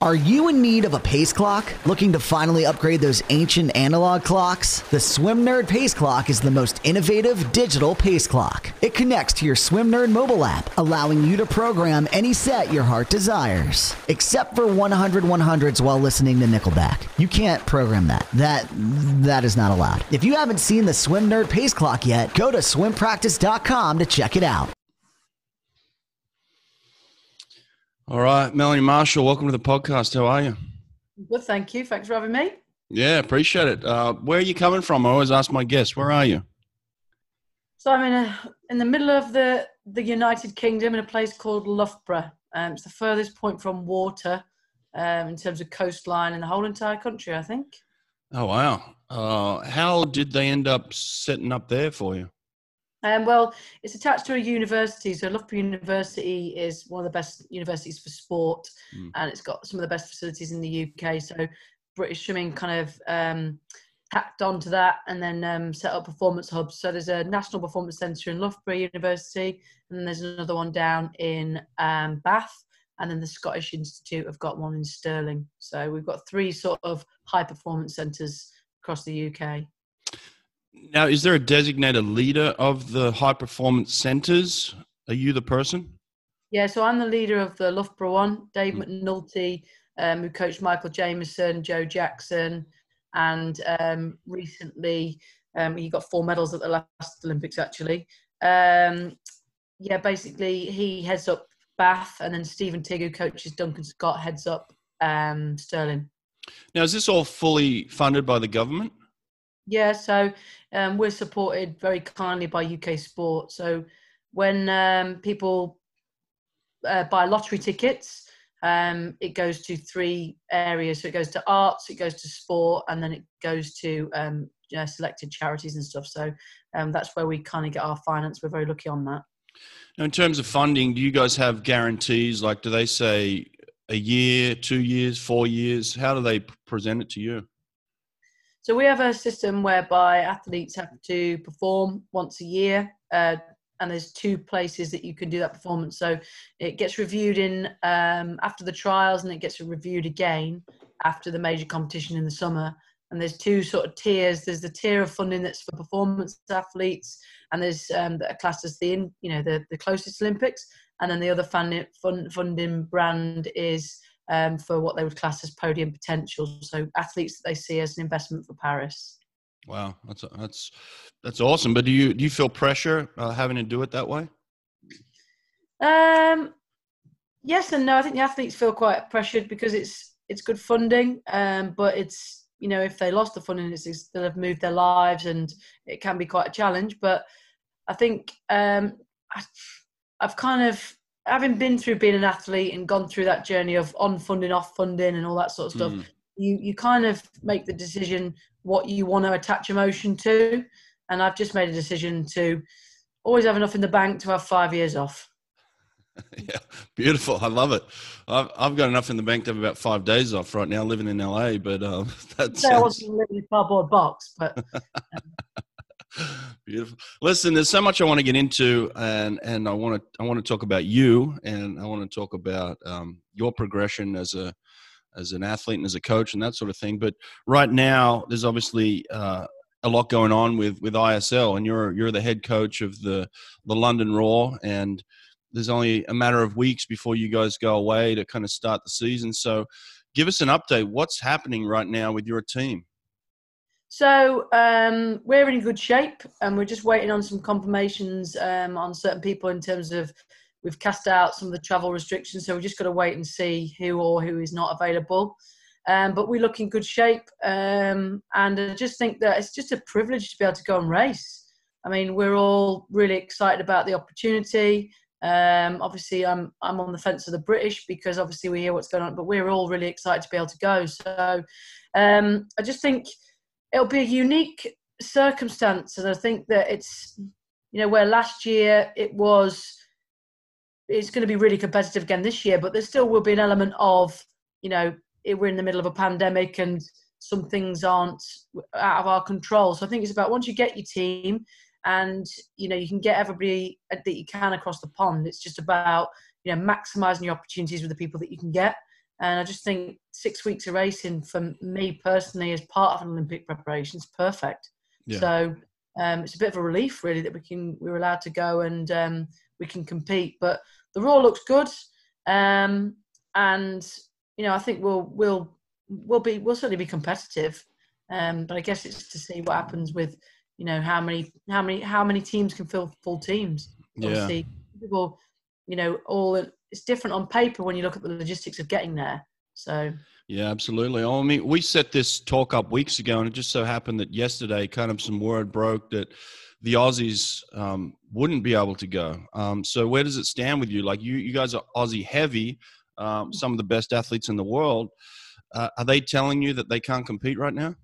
Are you in need of a pace clock? Looking to finally upgrade those ancient analog clocks? The Swim Nerd Pace Clock is the most innovative digital pace clock. It connects to your Swim Nerd mobile app, allowing you to program any set your heart desires. Except for 100 100s while listening to Nickelback. You can't program that. That that is not allowed. If you haven't seen the Swim Nerd Pace Clock yet, go to swimpractice.com to check it out. All right, Melanie Marshall, welcome to the podcast. How are you? Good, thank you. Thanks for having me. Yeah, appreciate it. Uh, where are you coming from? I always ask my guests, where are you? So I'm in a, in the middle of the the United Kingdom in a place called Loughborough. Um, it's the furthest point from water um, in terms of coastline in the whole entire country, I think. Oh wow! Uh, how did they end up setting up there for you? Um, well, it's attached to a university. So Loughborough University is one of the best universities for sport, mm. and it's got some of the best facilities in the UK. So British Swimming kind of um, tacked onto that and then um, set up performance hubs. So there's a National Performance Centre in Loughborough University, and then there's another one down in um, Bath, and then the Scottish Institute have got one in Stirling. So we've got three sort of high performance centres across the UK. Now, is there a designated leader of the high performance centres? Are you the person? Yeah, so I'm the leader of the Loughborough one. Dave mm. McNulty, um, who coached Michael Jamieson, Joe Jackson, and um, recently um, he got four medals at the last Olympics. Actually, um, yeah, basically he heads up Bath, and then Stephen Tigg, who coaches Duncan Scott, heads up um, Stirling. Now, is this all fully funded by the government? Yeah, so um, we're supported very kindly by UK Sport. So when um, people uh, buy lottery tickets, um, it goes to three areas. So it goes to arts, it goes to sport, and then it goes to um, you know, selected charities and stuff. So um, that's where we kind of get our finance. We're very lucky on that. Now, in terms of funding, do you guys have guarantees? Like, do they say a year, two years, four years? How do they present it to you? So we have a system whereby athletes have to perform once a year, uh, and there's two places that you can do that performance. So it gets reviewed in um, after the trials, and it gets reviewed again after the major competition in the summer. And there's two sort of tiers. There's the tier of funding that's for performance athletes, and there's um, that are classed as the in, you know the the closest Olympics, and then the other funding funding brand is um, for what they would class as podium potential. So athletes that they see as an investment for Paris. Wow, that's that's that's awesome. But do you do you feel pressure uh, having to do it that way? Um, yes and no. I think the athletes feel quite pressured because it's it's good funding, um, but it's you know if they lost the funding, it's, they'll have moved their lives, and it can be quite a challenge. But I think um, I, I've kind of having been through being an athlete and gone through that journey of on funding, off funding, and all that sort of stuff, mm. you you kind of make the decision what you want to attach emotion to. And I've just made a decision to always have enough in the bank to have five years off. yeah, beautiful. I love it. I've, I've got enough in the bank to have about five days off right now, living in LA. But um, that's I wasn't living in a cardboard box, but. Um, Beautiful. Listen, there's so much I want to get into, and and I want to I want to talk about you, and I want to talk about um, your progression as a as an athlete and as a coach and that sort of thing. But right now, there's obviously uh, a lot going on with with ISL, and you're you're the head coach of the the London Roar, and there's only a matter of weeks before you guys go away to kind of start the season. So, give us an update. What's happening right now with your team? So um, we're in good shape, and we're just waiting on some confirmations um, on certain people in terms of we've cast out some of the travel restrictions. So we're just got to wait and see who or who is not available. Um, but we look in good shape, um, and I just think that it's just a privilege to be able to go and race. I mean, we're all really excited about the opportunity. Um, obviously, I'm I'm on the fence of the British because obviously we hear what's going on, but we're all really excited to be able to go. So um, I just think it'll be a unique circumstance, and I think that it's you know where last year it was it's going to be really competitive again this year, but there still will be an element of you know we're in the middle of a pandemic and some things aren't out of our control. So I think it's about once you get your team and you know you can get everybody that you can across the pond. It's just about you know maximizing your opportunities with the people that you can get. And I just think six weeks of racing for me personally, as part of an Olympic preparation, is perfect. Yeah. So um, it's a bit of a relief, really, that we can we're allowed to go and um, we can compete. But the Roar looks good, um, and you know I think we'll we'll we'll be we'll certainly be competitive. Um, but I guess it's to see what happens with you know how many how many how many teams can fill full teams. Yeah. Obviously, people, you know, all it's different on paper when you look at the logistics of getting there. So yeah, absolutely. I mean, we set this talk up weeks ago, and it just so happened that yesterday, kind of some word broke that the Aussies um, wouldn't be able to go. Um, so where does it stand with you? Like you, you guys are Aussie heavy, um, some of the best athletes in the world. Uh, are they telling you that they can't compete right now?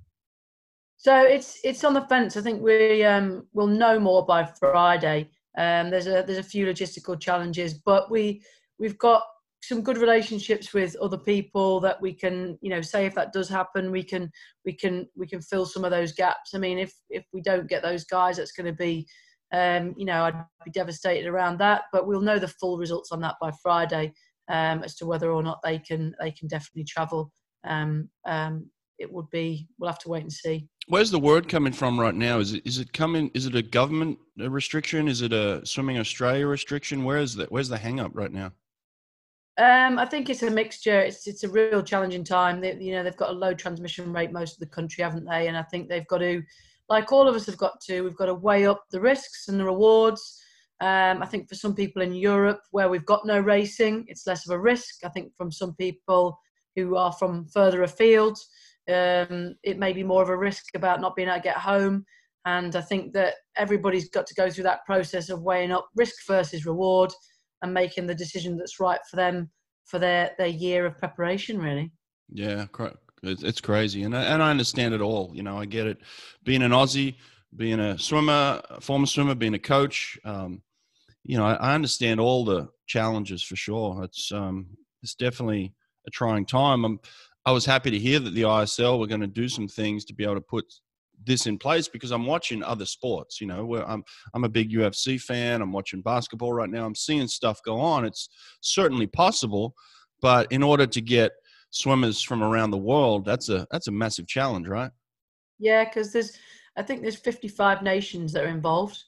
So it's it's on the fence. I think we um, will know more by Friday. Um, there's a there's a few logistical challenges, but we we've got some good relationships with other people that we can you know say if that does happen we can we can we can fill some of those gaps. I mean if if we don't get those guys that's going to be um, you know i'd be devastated around that but we'll know the full results on that by friday um, as to whether or not they can they can definitely travel. Um, um it would be we'll have to wait and see. Where's the word coming from right now? Is it is it coming is it a government restriction? Is it a swimming australia restriction? Where is that where's the hang up right now um, I think it's a mixture. It's it's a real challenging time. They, you know, they've got a low transmission rate most of the country, haven't they? And I think they've got to, like all of us have got to, we've got to weigh up the risks and the rewards. Um, I think for some people in Europe where we've got no racing, it's less of a risk. I think from some people who are from further afield, um, it may be more of a risk about not being able to get home. And I think that everybody's got to go through that process of weighing up risk versus reward and making the decision that's right for them for their their year of preparation really. Yeah it's crazy and I, and I understand it all you know i get it. Being an aussie being a swimmer a former swimmer being a coach um, you know I, understand all the challenges for sure. It's um, it's definitely a trying time. I'm i was happy to hear that the isl were going to do some things to be able to put this in place because I'm watching other sports. You know, where I'm I'm a big UFC fan. I'm watching basketball right now. I'm seeing stuff go on. It's certainly possible, but in order to get swimmers from around the world, that's a that's a massive challenge, right? Yeah, because there's I think there's 55 nations that are involved.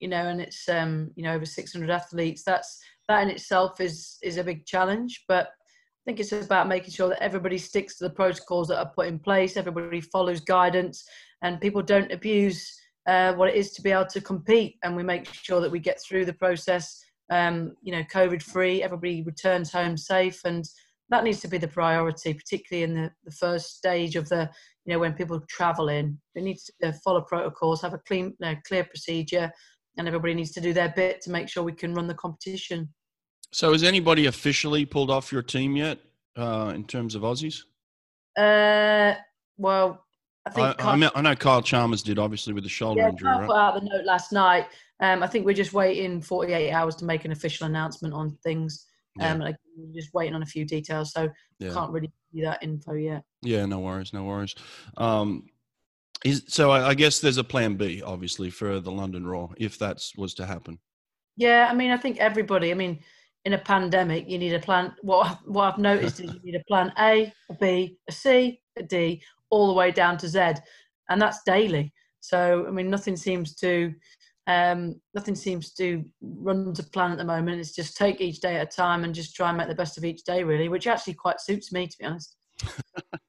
You know, and it's um you know over 600 athletes. That's that in itself is is a big challenge, but I think it's about making sure that everybody sticks to the protocols that are put in place, everybody follows guidance, and people don't abuse uh, what it is to be able to compete. And we make sure that we get through the process, um, you know, COVID free. Everybody returns home safe, and that needs to be the priority, particularly in the, the first stage of the, you know, when people travel in. They need to follow protocols, have a clean, you know, clear procedure, and everybody needs to do their bit to make sure we can run the competition. So, has anybody officially pulled off your team yet, uh, in terms of Aussies? Uh, well, I think I, Kyle, I, mean, I, know Kyle Chalmers did obviously with the shoulder yeah, injury. Kyle right? put out the note last night. Um, I think we're just waiting 48 hours to make an official announcement on things. Um, yeah. like we're just waiting on a few details, so yeah. can't really do that info yet. Yeah, no worries, no worries. Um, is so I, I guess there's a plan B, obviously, for the London Roar if that was to happen. Yeah, I mean, I think everybody. I mean, in a pandemic, you need a plan. What what I've noticed is you need a plan A, a B, a C, a D, all the way down to Z, and that's daily. So I mean, nothing seems to um, nothing seems to run to plan at the moment. It's just take each day at a time and just try and make the best of each day, really, which actually quite suits me, to be honest.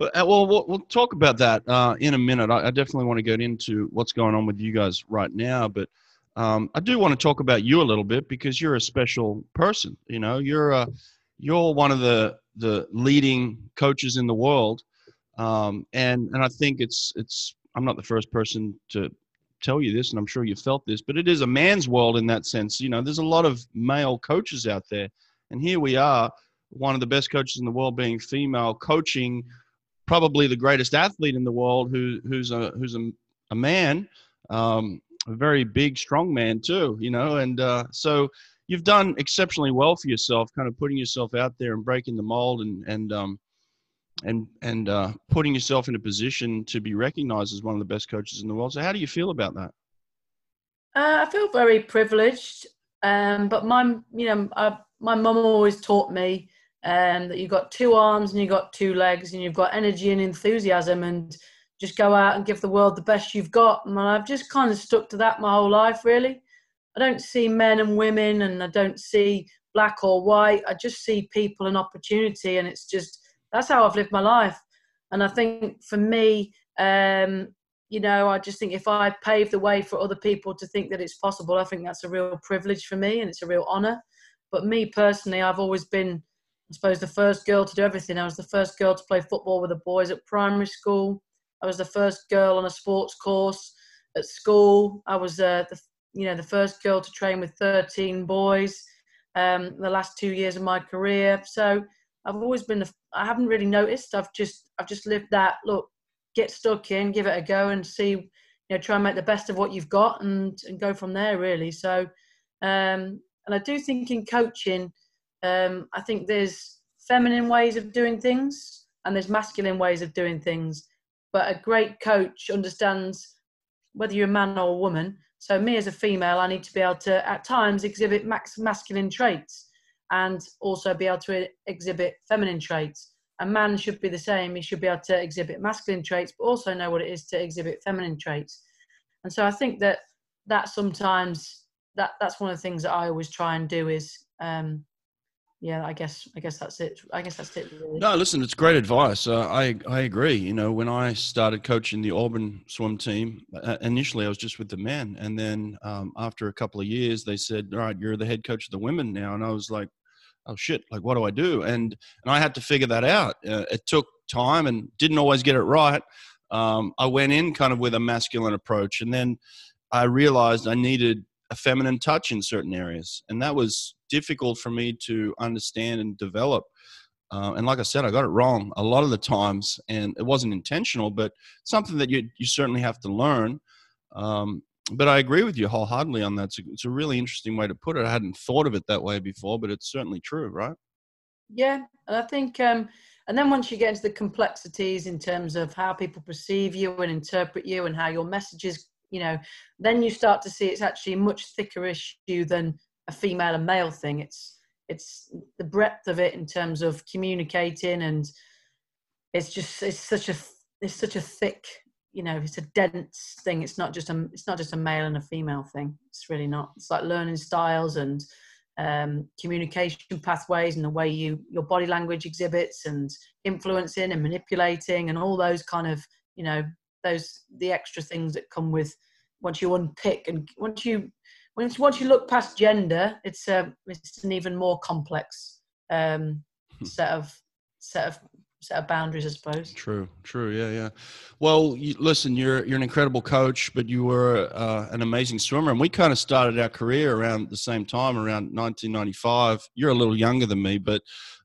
Uh, well, well, we'll talk about that uh, in a minute. I, I, definitely want to get into what's going on with you guys right now, but um, I do want to talk about you a little bit because you're a special person. You know, you're a, you're one of the the leading coaches in the world, um, and and I think it's it's I'm not the first person to tell you this, and I'm sure you felt this, but it is a man's world in that sense. You know, there's a lot of male coaches out there, and here we are, one of the best coaches in the world being female, coaching probably the greatest athlete in the world, who who's a who's a, a man, um, a very big, strong man too. You know, and uh, so you've done exceptionally well for yourself, kind of putting yourself out there and breaking the mold, and and um, and and uh, putting yourself in a position to be recognized as one of the best coaches in the world. So, how do you feel about that? Uh, I feel very privileged, um, but my you know uh, my mum always taught me um, that you've got two arms and you've got two legs and you've got energy and enthusiasm and just go out and give the world the best you've got. And I've just kind of stuck to that my whole life, really. I don't see men and women and I don't see black or white. I just see people and opportunity. And it's just, that's how I've lived my life. And I think for me, um, you know, I just think if I pave the way for other people to think that it's possible, I think that's a real privilege for me and it's a real honor. But me personally, I've always been, I suppose, the first girl to do everything. I was the first girl to play football with the boys at primary school. I was the first girl on a sports course at school. I was uh, the, you know, the first girl to train with 13 boys. Um, the last two years of my career. So I've always been. I haven't really noticed. I've just, I've just lived that. Look, get stuck in, give it a go, and see. You know, try and make the best of what you've got, and and go from there. Really. So, um, and I do think in coaching, um, I think there's feminine ways of doing things, and there's masculine ways of doing things. But a great coach understands whether you're a man or a woman. So me as a female, I need to be able to at times exhibit max masculine traits and also be able to exhibit feminine traits. A man should be the same. He should be able to exhibit masculine traits, but also know what it is to exhibit feminine traits. And so I think that that sometimes that that's one of the things that I always try and do is um, yeah, I guess I guess that's it. I guess that's it. Really. No, listen, it's great advice. Uh, I I agree. You know, when I started coaching the Auburn swim team, uh, initially I was just with the men, and then um, after a couple of years, they said, "All right, you're the head coach of the women now," and I was like, "Oh shit! Like, what do I do?" And and I had to figure that out. Uh, it took time and didn't always get it right. Um, I went in kind of with a masculine approach, and then I realized I needed a feminine touch in certain areas, and that was difficult for me to understand and develop. Uh, and like I said, I got it wrong a lot of the times, and it wasn't intentional, but something that you you certainly have to learn. Um, but I agree with you wholeheartedly on that. It's a, it's a, really interesting way to put it. I hadn't thought of it that way before, but it's certainly true, right? Yeah, and I think, um, and then once you get into the complexities in terms of how people perceive you and interpret you, and how your messages you know, then you start to see it's actually a much thicker issue than a female and male thing. It's it's the breadth of it in terms of communicating, and it's just it's such a it's such a thick, you know, it's a dense thing. It's not just a it's not just a male and a female thing. It's really not. It's like learning styles and um, communication pathways and the way you your body language exhibits and influencing and manipulating and all those kind of you know those the extra things that come with once you unpick and once you once once you look past gender, it's a it's an even more complex um, hmm. set of set of set of boundaries, I suppose. True, true, yeah, yeah. Well, you, listen, you're you're an incredible coach, but you were uh, an amazing swimmer, and we kind of started our career around the same time, around 1995. You're a little younger than me, but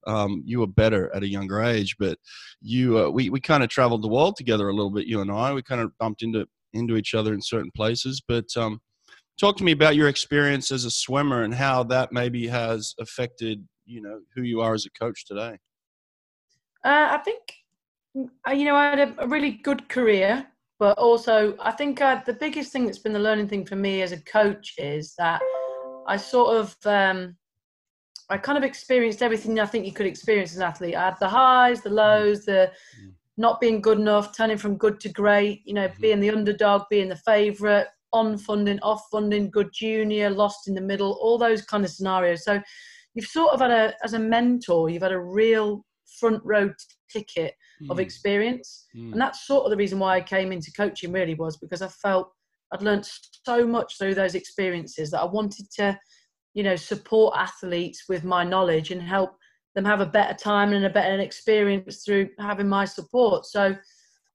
um, you were better at a younger age. But you, uh, we we kind of traveled the world together a little bit. You and I, we kind of bumped into into each other in certain places. But um, talk to me about your experience as a swimmer and how that maybe has affected you know who you are as a coach today. Uh, I think uh, you know I had a, a, really good career, but also I think uh, the biggest thing that's been the learning thing for me as a coach is that I sort of um, I kind of experienced everything I think you could experience as an athlete. I had the highs, the lows, the mm. not being good enough, turning from good to great. You know, mm-hmm. being the underdog, being the favourite, on funding, off funding, good junior, lost in the middle, all those kind of scenarios. So you've sort of had a as a mentor, you've had a real front row ticket mm. of experience. Mm. And that's sort of the reason why I came into coaching really was because I felt I'd learned so much through those experiences that I wanted to, you know, support athletes with my knowledge and help them have a better time and a better experience through having my support. So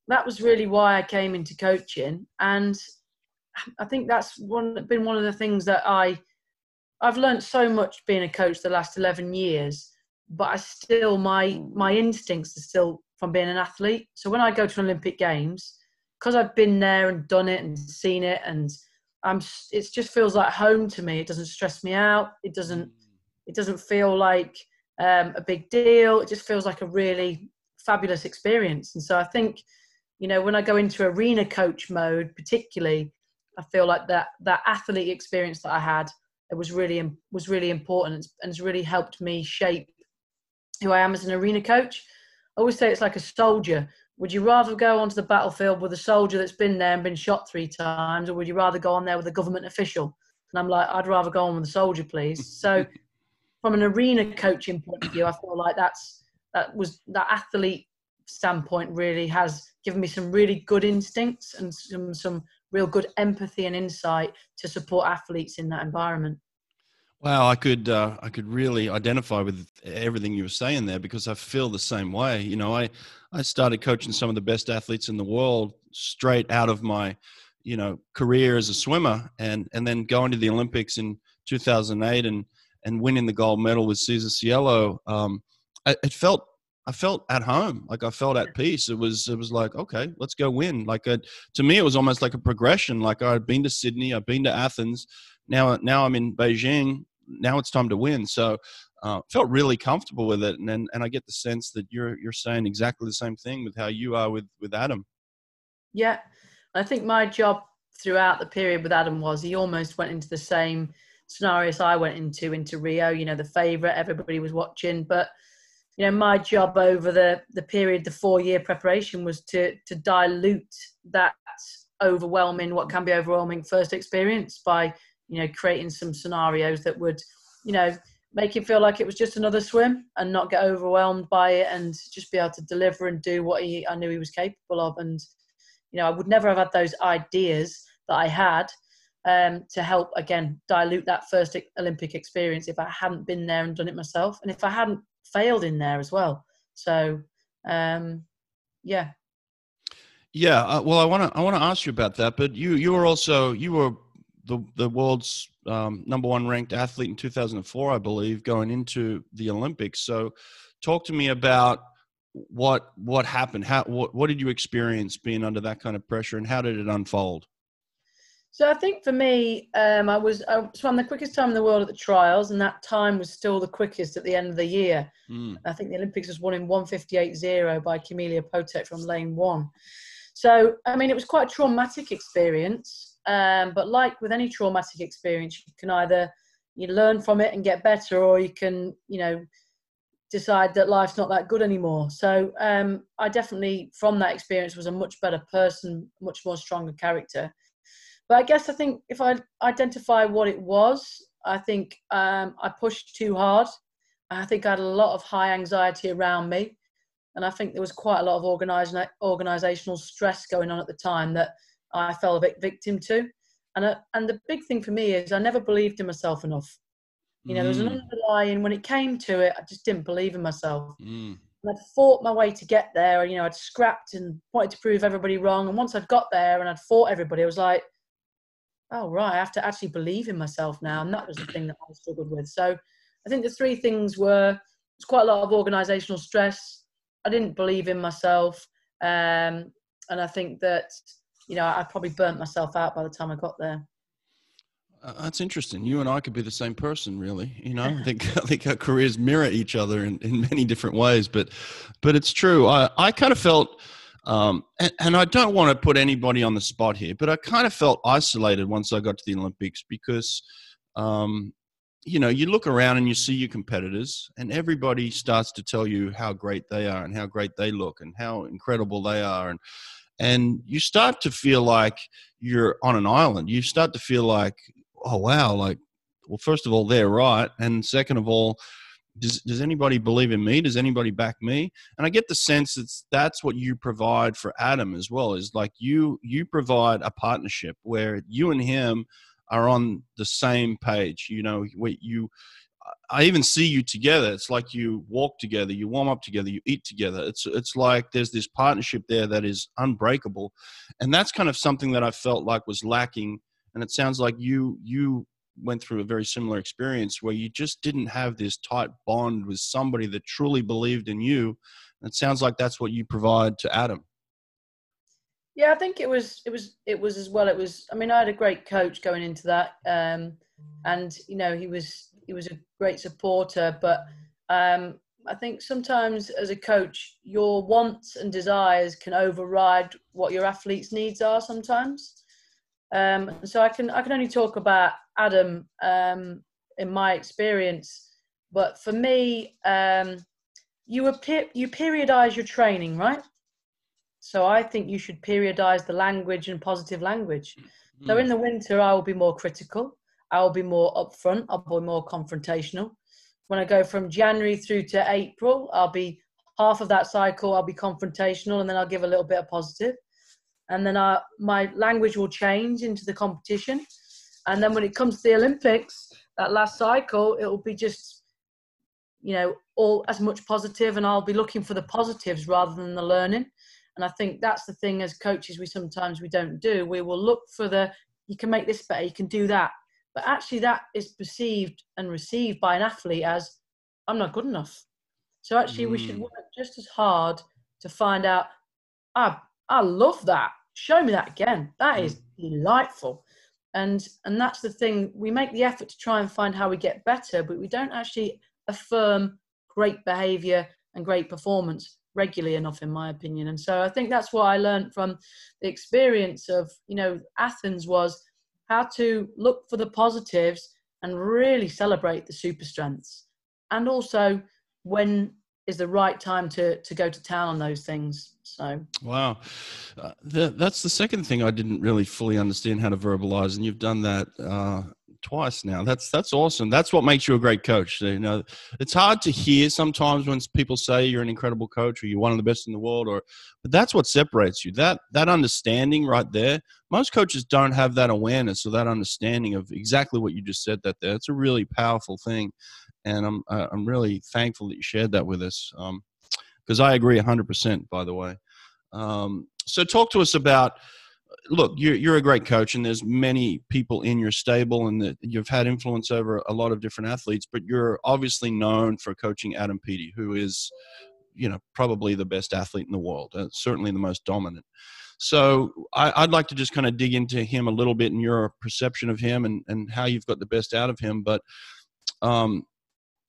that was really why I came into coaching. And I think that's one been one of the things that I I've learned so much being a coach the last 11 years but I still my my instincts are still from being an athlete. So when I go to Olympic Games, because I've been there and done it and seen it, and I'm it just feels like home to me. It doesn't stress me out. It doesn't it doesn't feel like um, a big deal. It just feels like a really fabulous experience. And so I think you know when I go into arena coach mode, particularly, I feel like that that athlete experience that I had it was really was really important and it's really helped me shape who I am as an arena coach. I always say it's like a soldier. Would you rather go onto the battlefield with a soldier that's been there and been shot three times, or would you rather go on there with a government official? And I'm like, I'd rather go on with a soldier, please. So, from an arena coaching point of view, I feel like that's that was that athlete standpoint really has given me some really good instincts and some some real good empathy and insight to support athletes in that environment. Wow, I could uh, I could really identify with everything you were saying there because I feel the same way. You know, I I started coaching some of the best athletes in the world straight out of my you know career as a swimmer, and and then going to the Olympics in 2008 and and winning the gold medal with Cesar Cielo. Um, it felt I felt at home, like I felt at peace. It was it was like okay, let's go win. Like a, to me, it was almost like a progression. Like I'd been to Sydney, I've been to Athens, now now I'm in Beijing now it's time to win. So uh, felt really comfortable with it, and, and and I get the sense that you're you're saying exactly the same thing with how you are with with Adam. Yeah, I think my job throughout the period with Adam was he almost went into the same scenarios I went into into Rio. You know, the favourite, everybody was watching, but you know, my job over the the period, the four year preparation, was to to dilute that overwhelming, what can be overwhelming first experience by you know, creating some scenarios that would, you know, make him feel like it was just another swim and not get overwhelmed by it and just be able to deliver and do what he I knew he was capable of. And, you know, I would never have had those ideas that I had um, to help again dilute that first Olympic experience if I hadn't been there and done it myself, and if I hadn't failed in there as well. So, um, yeah. Yeah, uh, well, I want to I want to ask you about that, but you you were also you were the the world's um, number one ranked athlete in 2004, I believe, going into the Olympics. So, talk to me about what what happened. How what what did you experience being under that kind of pressure, and how did it unfold? So I think for me, um, I was I swam the quickest time in the world at the trials, and that time was still the quickest at the end of the year. Mm. I think the Olympics was won in 158.0 by Camelia Potec from lane one. So I mean, it was quite a traumatic experience. Um, but like with any traumatic experience, you can either you learn from it and get better, or you can, you know, decide that life's not that good anymore. So um, I definitely, from that experience, was a much better person, much more stronger character. But I guess I think if I identify what it was, I think um, I pushed too hard. I think I had a lot of high anxiety around me, and I think there was quite a lot of organizational stress going on at the time that I fell a victim to. And, uh, and the big thing for me is I never believed in myself enough. You know, mm. there was an mm. underlying, when it came to it, I just didn't believe in myself. Mm. And I'd fought my way to get there. You know, I'd scrapped and wanted to prove everybody wrong. And once I'd got there and I'd fought everybody, I was like, oh, right, I have to actually believe in myself now. And that was the thing that I struggled with. So I think the three things were there's quite a lot of organizational stress. I didn't believe in myself. Um, and I think that you know, I probably burnt myself out by the time I got there. Uh, that's interesting. You and I could be the same person, really. You know, I think I think our careers mirror each other in, in many different ways. But but it's true. I I kind of felt, um, and, and I don't want to put anybody on the spot here, but I kind of felt isolated once I got to the Olympics because, um, you know, you look around and you see your competitors, and everybody starts to tell you how great they are and how great they look and how incredible they are, and and you start to feel like you're on an island. You start to feel like, oh wow, like well, first of all, they're right, and second of all, does does anybody believe in me? Does anybody back me? And I get the sense that that's what you provide for Adam as well. Is like you you provide a partnership where you and him are on the same page. You know, you I even see you together. It's like you walk together, you warm up together, you eat together. It's it's like there's this partnership there that is unbreakable, and that's kind of something that I felt like was lacking. And it sounds like you you went through a very similar experience where you just didn't have this tight bond with somebody that truly believed in you. And it sounds like that's what you provide to Adam. Yeah, I think it was it was it was as well. It was. I mean, I had a great coach going into that, um, and you know, he was he was a great supporter, but um, I think sometimes as a coach, your wants and desires can override what your athlete's needs are sometimes. Um, so I can I can only talk about Adam um, in my experience, but for me, um, you appear, you periodize your training, right? So I think you should periodize the language and positive language. Mm. So in the winter, I will be more critical. I will be more upfront. I'll be more confrontational. When I go from January through to April, I'll be half of that cycle. I'll be confrontational, and then I'll give a little bit of positive. And then I, my language will change into the competition. And then when it comes to the Olympics, that last cycle, it will be just, you know, all as much positive, and I'll be looking for the positives rather than the learning. And I think that's the thing as coaches we sometimes we don't do. We will look for the you can make this better, you can do that. But actually that is perceived and received by an athlete as I'm not good enough. So actually mm. we should mm. work just as hard to find out I I love that. Show me that again. That is mm. delightful. And and that's the thing. We make the effort to try and find how we get better, but we don't actually affirm great behavior and great performance regularly enough in my opinion and so i think that's what i learned from the experience of you know athens was how to look for the positives and really celebrate the super strengths. And also when is the right time to to go to town on those things so. Wow. Uh, the, that's the second thing i didn't really fully understand how to verbalize and you've done that uh, twice now. That's that's awesome. That's what makes you a great coach. You know, it's hard to hear sometimes when people say you're an incredible coach or you're one of the best in the world, or but that's what separates you. That that understanding right there. Most coaches don't have that awareness or that understanding of exactly what you just said. That there, it's a really powerful thing, and I'm uh, I'm really thankful that you shared that with us. Um because um, I agree 100%. By the way, um, so talk to us about look, you're, you're a great coach, and there's many people in your stable, and that you've had influence over a lot of different athletes. But you're obviously known for coaching Adam Peaty, who is, you know, probably the best athlete in the world, uh, certainly the most dominant. So I, would like to just kind of dig into him a little bit and your perception of him and, and how you've got the best out of him. But um,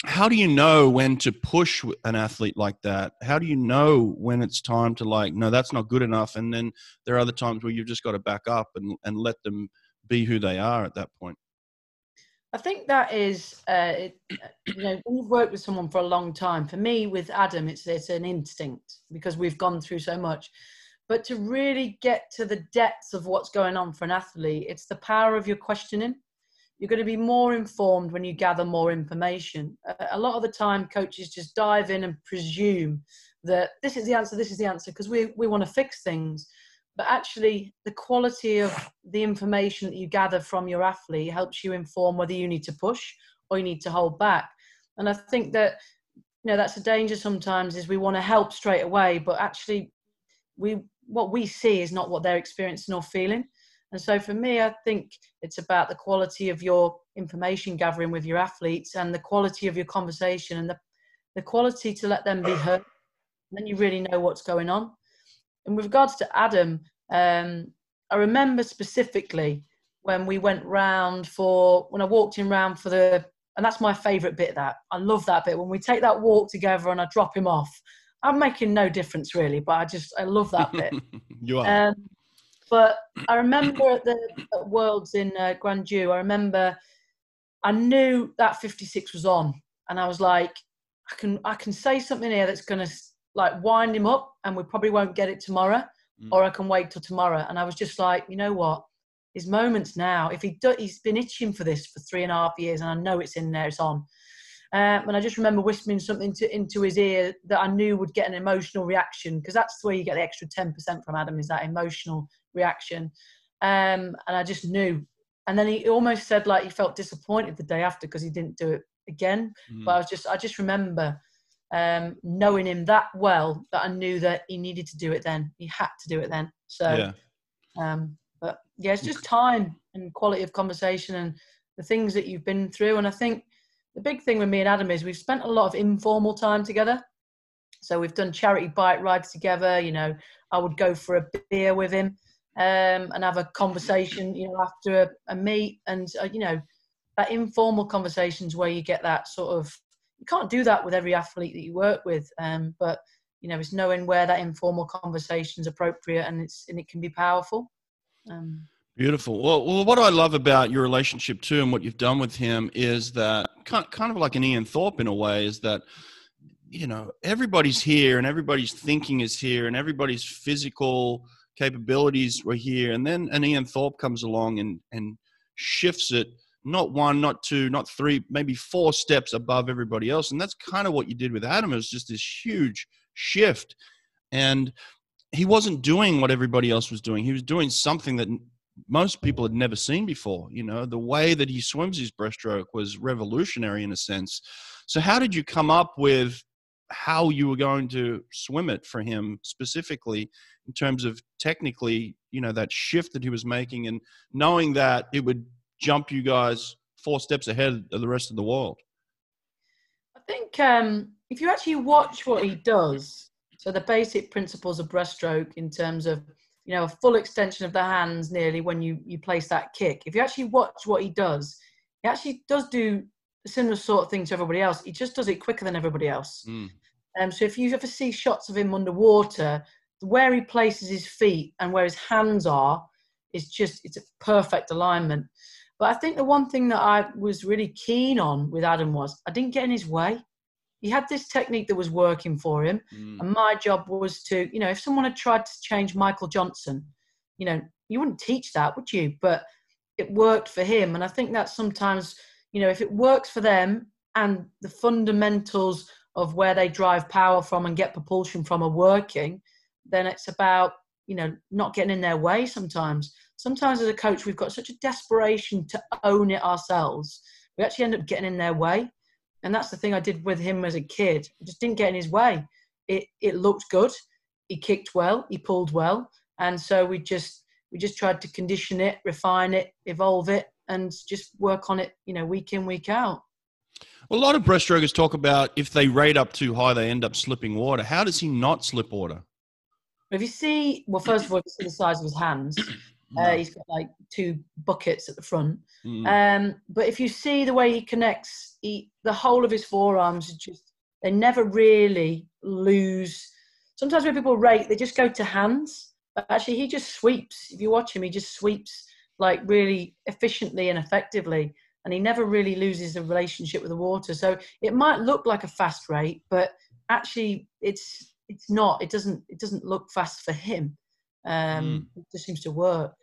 how do you know when to push an athlete like that? How do you know when it's time to like no that's not good enough and then there are other times where you've just got to back up and, and let them be who they are at that point? I think that is uh, it, you know when you've worked with someone for a long time for me with adam it's it's an instinct because we've gone through so much. But to really get to the depths of what's going on for an athlete it's the power of your questioning you're going to be more informed when you gather more information. A lot of the time, coaches just dive in and presume that this is the answer, this is the answer, because we, we want to fix things. But actually, the quality of the information that you gather from your athlete helps you inform whether you need to push or you need to hold back. And I think that you know that's a danger sometimes is we want to help straight away, but actually, we what we see is not what they're experiencing or feeling. And so for me, I think it's about the quality of your information gathering with your athletes and the quality of your conversation and the, the quality to let them be heard. And then you really know what's going on. And with regards to Adam, um, I remember specifically when we went round for, when I walked in round for the, and that's my favourite bit that. I love that bit. When we take that walk together and I drop him off, I'm making no difference really, but I just, I love that bit. you are. Um, but I remember at the at Worlds in uh, I remember I knew that 56 was on, and I was like, I can I can say something here that's going to like wind him up, and we probably won't get it tomorrow, mm. or I can wait till tomorrow. And I was just like, you know what? His moments now. If he do, he's been itching for this for three and a half years, and I know it's in there, it's on. Um, and I just remember whispering something to, into his ear that I knew would get an emotional reaction because that's where you get the extra 10% from Adam is that emotional reaction. Um, and I just knew. And then he almost said like he felt disappointed the day after because he didn't do it again. Mm. But I was just, I just remember um, knowing him that well that I knew that he needed to do it then. He had to do it then. So, yeah. um, but yeah, it's just time and quality of conversation and the things that you've been through. And I think the big thing with me and Adam is we've spent a lot of informal time together. So we've done charity bike rides together. You know, I would go for a beer with him um, and have a conversation, you know, after a, a meet, and uh, you know, that informal conversations where you get that sort of. You can't do that with every athlete that you work with, um, but you know, it's knowing where that informal conversation is appropriate, and it's and it can be powerful. Um, Beautiful. Well, well, what I love about your relationship too, and what you've done with him, is that kind of like an Ian Thorpe in a way, is that you know everybody's here and everybody's thinking is here and everybody's physical capabilities were here. And then an ian thorpe comes along and and shifts it not one not two not three maybe four steps above everybody else. And that's kind of what you did with adam. It was just this huge shift. And he wasn't doing what everybody else was doing. He was doing something that most people had never seen before you know the way that he swims his breaststroke was revolutionary in a sense so how did you come up with how you were going to swim it for him specifically in terms of technically, you know, that shift that he was making and knowing that it would jump you guys four steps ahead of the rest of the world? I think um, if you actually watch what he does, so the basic principles of breaststroke in terms of you know a full extension of the hands nearly when you you place that kick. If you actually watch what he does, he actually does do a similar sort of thing to everybody else. He just does it quicker than everybody else. Mm. Um, so if you ever see shots of him underwater, where he places his feet and where his hands are it's just it's a perfect alignment. But I think the one thing that I was really keen on with Adam was I didn't get in his way. He had this technique that was working for him, mm. and my job was to, you know, if someone had tried to change Michael Johnson, you know, you wouldn't teach that, would you? But it worked for him, and I think that sometimes, you know, if it works for them and the fundamentals of where they drive power from and get propulsion from are working, then it's about you know not getting in their way sometimes. Sometimes as a coach we've got such a desperation to own it ourselves. We actually end up getting in their way and that's the thing i did with him as a kid I just didn't get in his way it it looked good he kicked well he pulled well and so we just we just tried to condition it refine it evolve it and just work on it you know week in week out well, a lot of breaststrokers talk about if they rate up too high, they end up slipping water. How does he not slip water? If you see, well, first of all, you see the size of his hands. Uh, he's got like two buckets at the front. Mm. Um, but if you see the way he connects, he, the whole of his forearms just, they never really lose. Sometimes when people rate, they just go to hands. But actually, he just sweeps. If you watch him, he just sweeps like really efficiently and effectively. And he never really loses the relationship with the water. So it might look like a fast rate, but actually, it's it's not. It doesn't. It doesn't look fast for him. Um, mm. It just seems to work.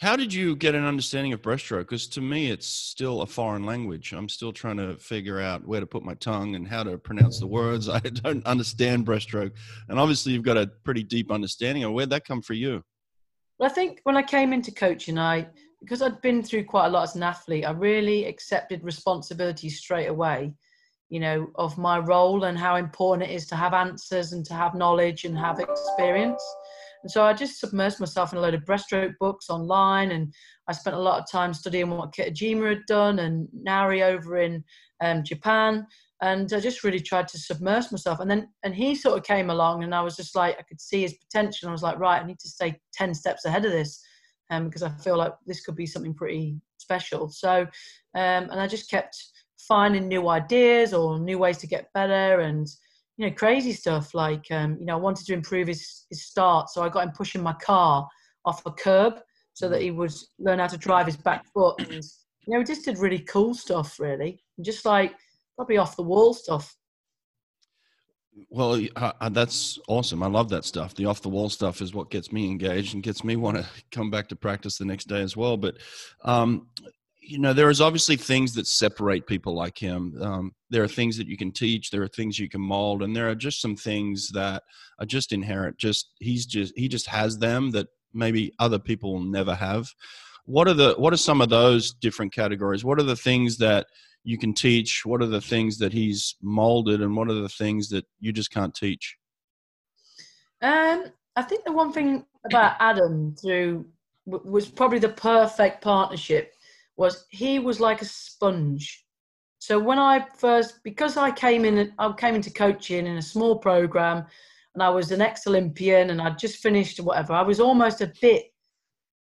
How did you get an understanding of breaststroke? Because to me, it's still a foreign language. I'm still trying to figure out where to put my tongue and how to pronounce the words. I don't understand breaststroke, and obviously, you've got a pretty deep understanding of where'd that come for you. Well, I think when I came into coaching, I because I'd been through quite a lot as an athlete, I really accepted responsibility straight away you know, of my role and how important it is to have answers and to have knowledge and have experience. And so I just submersed myself in a load of breaststroke books online, and I spent a lot of time studying what Kitajima had done and Nari over in um, Japan. And I just really tried to submerge myself. And then, and he sort of came along, and I was just like, I could see his potential. I was like, right, I need to stay 10 steps ahead of this um, because I feel like this could be something pretty special. So, um, and I just kept finding new ideas or new ways to get better and you know crazy stuff like um, you know I wanted to improve his, his start so I got him pushing my car off a curb so that he would learn how to drive his back foot and you know we just did really cool stuff really just like probably off the wall stuff well, uh, that's awesome. I love that stuff. The off the wall stuff is what gets me engaged and gets me want to come back to practice the next day as well. But um, you know there is obviously things that separate people like him. Um, there are things that you can teach there are things you can mold and there are just some things that are just inherent. Just he's just he just has them that maybe other people will never have. What are the what are some of those different categories? What are the things that you can teach? What are the things that he's molded and what are the things that you just can't teach? Um i think the one thing about adam through was probably the perfect partnership was he was like a sponge. So when I first, because I came in, I came into coaching in a small program, and I was an ex-Olympian, and I'd just finished whatever. I was almost a bit.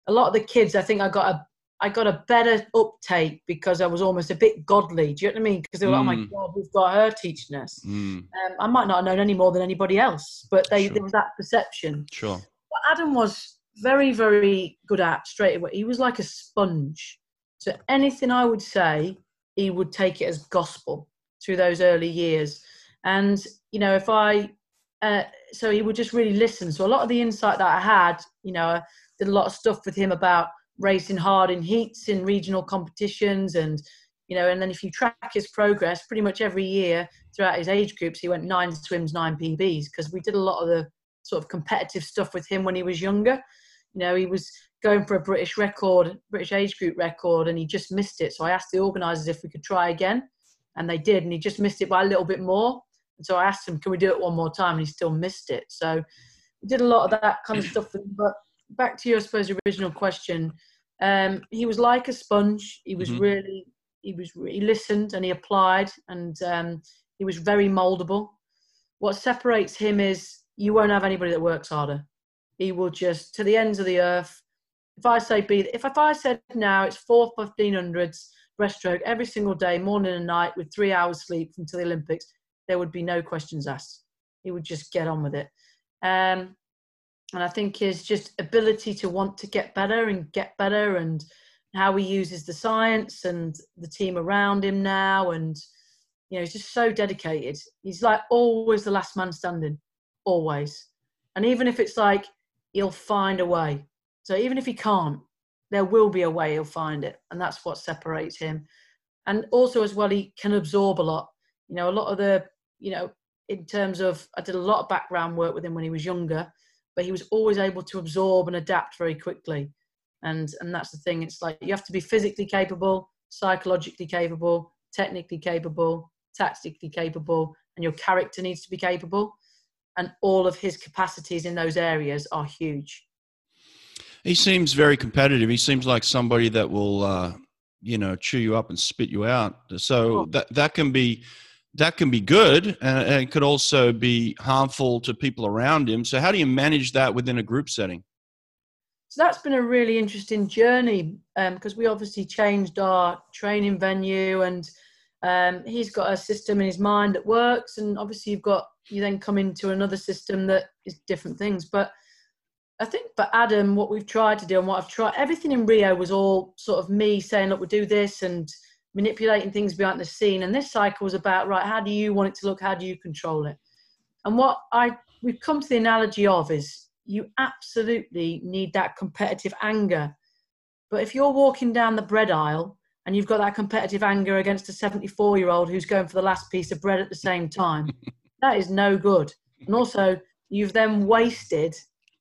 A lot of the kids, I think, I got a, I got a better uptake because I was almost a bit godly. Do you know what I mean? Because they were mm. like, "Oh my mm. God, we've got her teaching us." Mm. Um, I might not have known any more than anybody else, but they, sure. there was that perception. Sure. But Adam was very, very good at straight away. He was like a sponge so anything I would say, he would take it as gospel through those early years. And you know, if I uh, so he would just really listen. So a lot of the insight that I had, you know, I did a lot of stuff with him about racing hard in heats in regional competitions and you know and then if you track his progress pretty much every year throughout his age groups he went nine swims nine pbs because we did a lot of the sort of competitive stuff with him when he was younger you know he was going for a british record british age group record and he just missed it so i asked the organizers if we could try again and they did and he just missed it by a little bit more and so i asked him can we do it one more time and he still missed it so we did a lot of that kind of stuff but back to your, I suppose, original question. Um, he was like a sponge. He was mm-hmm. really, he was, he listened and he applied, and um, he was very moldable. What separates him is you won't have anybody that works harder. He will just to the ends of the earth. If I say be, if, if I said now it's four fifteen hundreds breaststroke every single day, morning and night, with three hours sleep until the Olympics, there would be no questions asked. He would just get on with it. Um, and I think his just ability to want to get better and get better and how he uses the science and the team around him now and you know he's just so dedicated he's like always the last man standing always and even if it's like he'll find a way so even if he can't there will be a way he'll find it and that's what separates him and also as well he can absorb a lot you know a lot of the you know in terms of i did a lot of background work with him when he was younger but he was always able to absorb and adapt very quickly. And and that's the thing. It's like you have to be physically capable, psychologically capable, technically capable, tactically capable, and your character needs to be capable. And all of his capacities in those areas are huge. He seems very competitive. He seems like somebody that will, uh, you know, chew you up and spit you out. So oh. that that can be that can be good and it could also be harmful to people around him. So, how do you manage that within a group setting? So, that's been a really interesting journey because um, we obviously changed our training venue and um, he's got a system in his mind that works. And obviously, you've got you then come into another system that is different things. But I think for Adam, what we've tried to do and what I've tried, everything in Rio was all sort of me saying, look, we'll do this and manipulating things behind the scene. And this cycle was about right, how do you want it to look? How do you control it? And what I we've come to the analogy of is you absolutely need that competitive anger. But if you're walking down the bread aisle and you've got that competitive anger against a 74 year old who's going for the last piece of bread at the same time, that is no good. And also, you've then wasted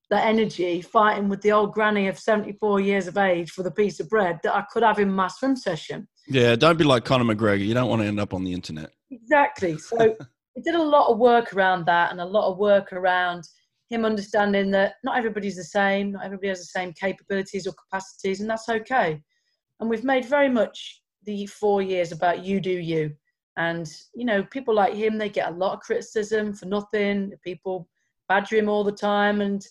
the energy fighting with the old granny of 74 years of age for the piece of bread that I could have in my swim session. Yeah, don't be like Conor McGregor. You don't want to end up on the internet. Exactly. So we did a lot of work around that and a lot of work around him understanding that not everybody's the same, not everybody has the same capabilities or capacities, and that's okay. And we've made very much the four years about you do you. And, you know, people like him, they get a lot of criticism for nothing. People badger him all the time. And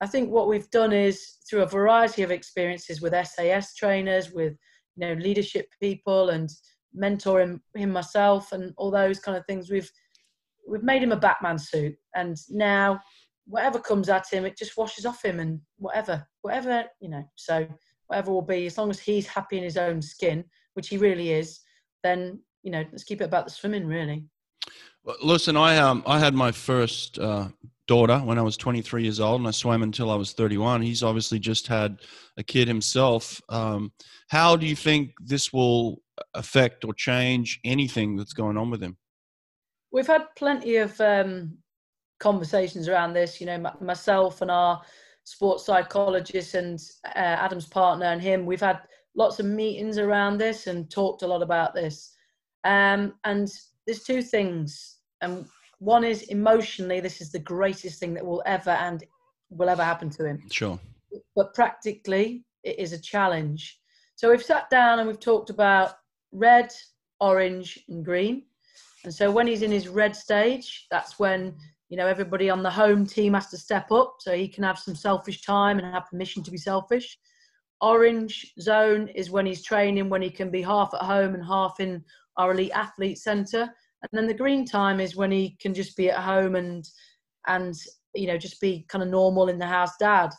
I think what we've done is through a variety of experiences with SAS trainers, with you know leadership people and mentoring him myself and all those kind of things we've we've made him a batman suit. And now whatever comes at him it just washes off him and whatever whatever you know so whatever will be as long as he's happy in his own skin which he really is then you know let's keep it about the swimming really. Listen i um i had my first uh daughter when I was 23 years old, and I swam until I was 31. He's obviously just had a kid himself. Um, how do you think this will affect or change anything that's going on with him? We've had plenty of um, conversations around this. You know, myself and our sports psychologist and uh, Adam's partner and him. We've had lots of meetings around this and talked a lot about this. Um, and there's two things, and one is emotionally, this is the greatest thing that will ever and will ever happen to him. Sure. But practically, it is a challenge. So we've sat down and we've talked about red, orange, and green. And so when he's in his red stage, that's when you know everybody on the home team has to step up so he can have some selfish time and have permission to be selfish. Orange zone is when he's training, when he can be half at home and half in our elite athlete centre and then the green time is when he can just be at home and and you know just be kind of normal in the house dad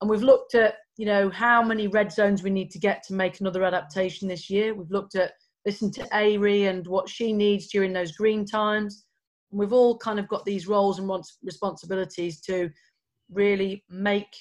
and we've looked at you know how many red zones we need to get to make another adaptation this year we've looked at listen to Eiri and what she needs during those green times we've all kind of got these roles and responsibilities to really make.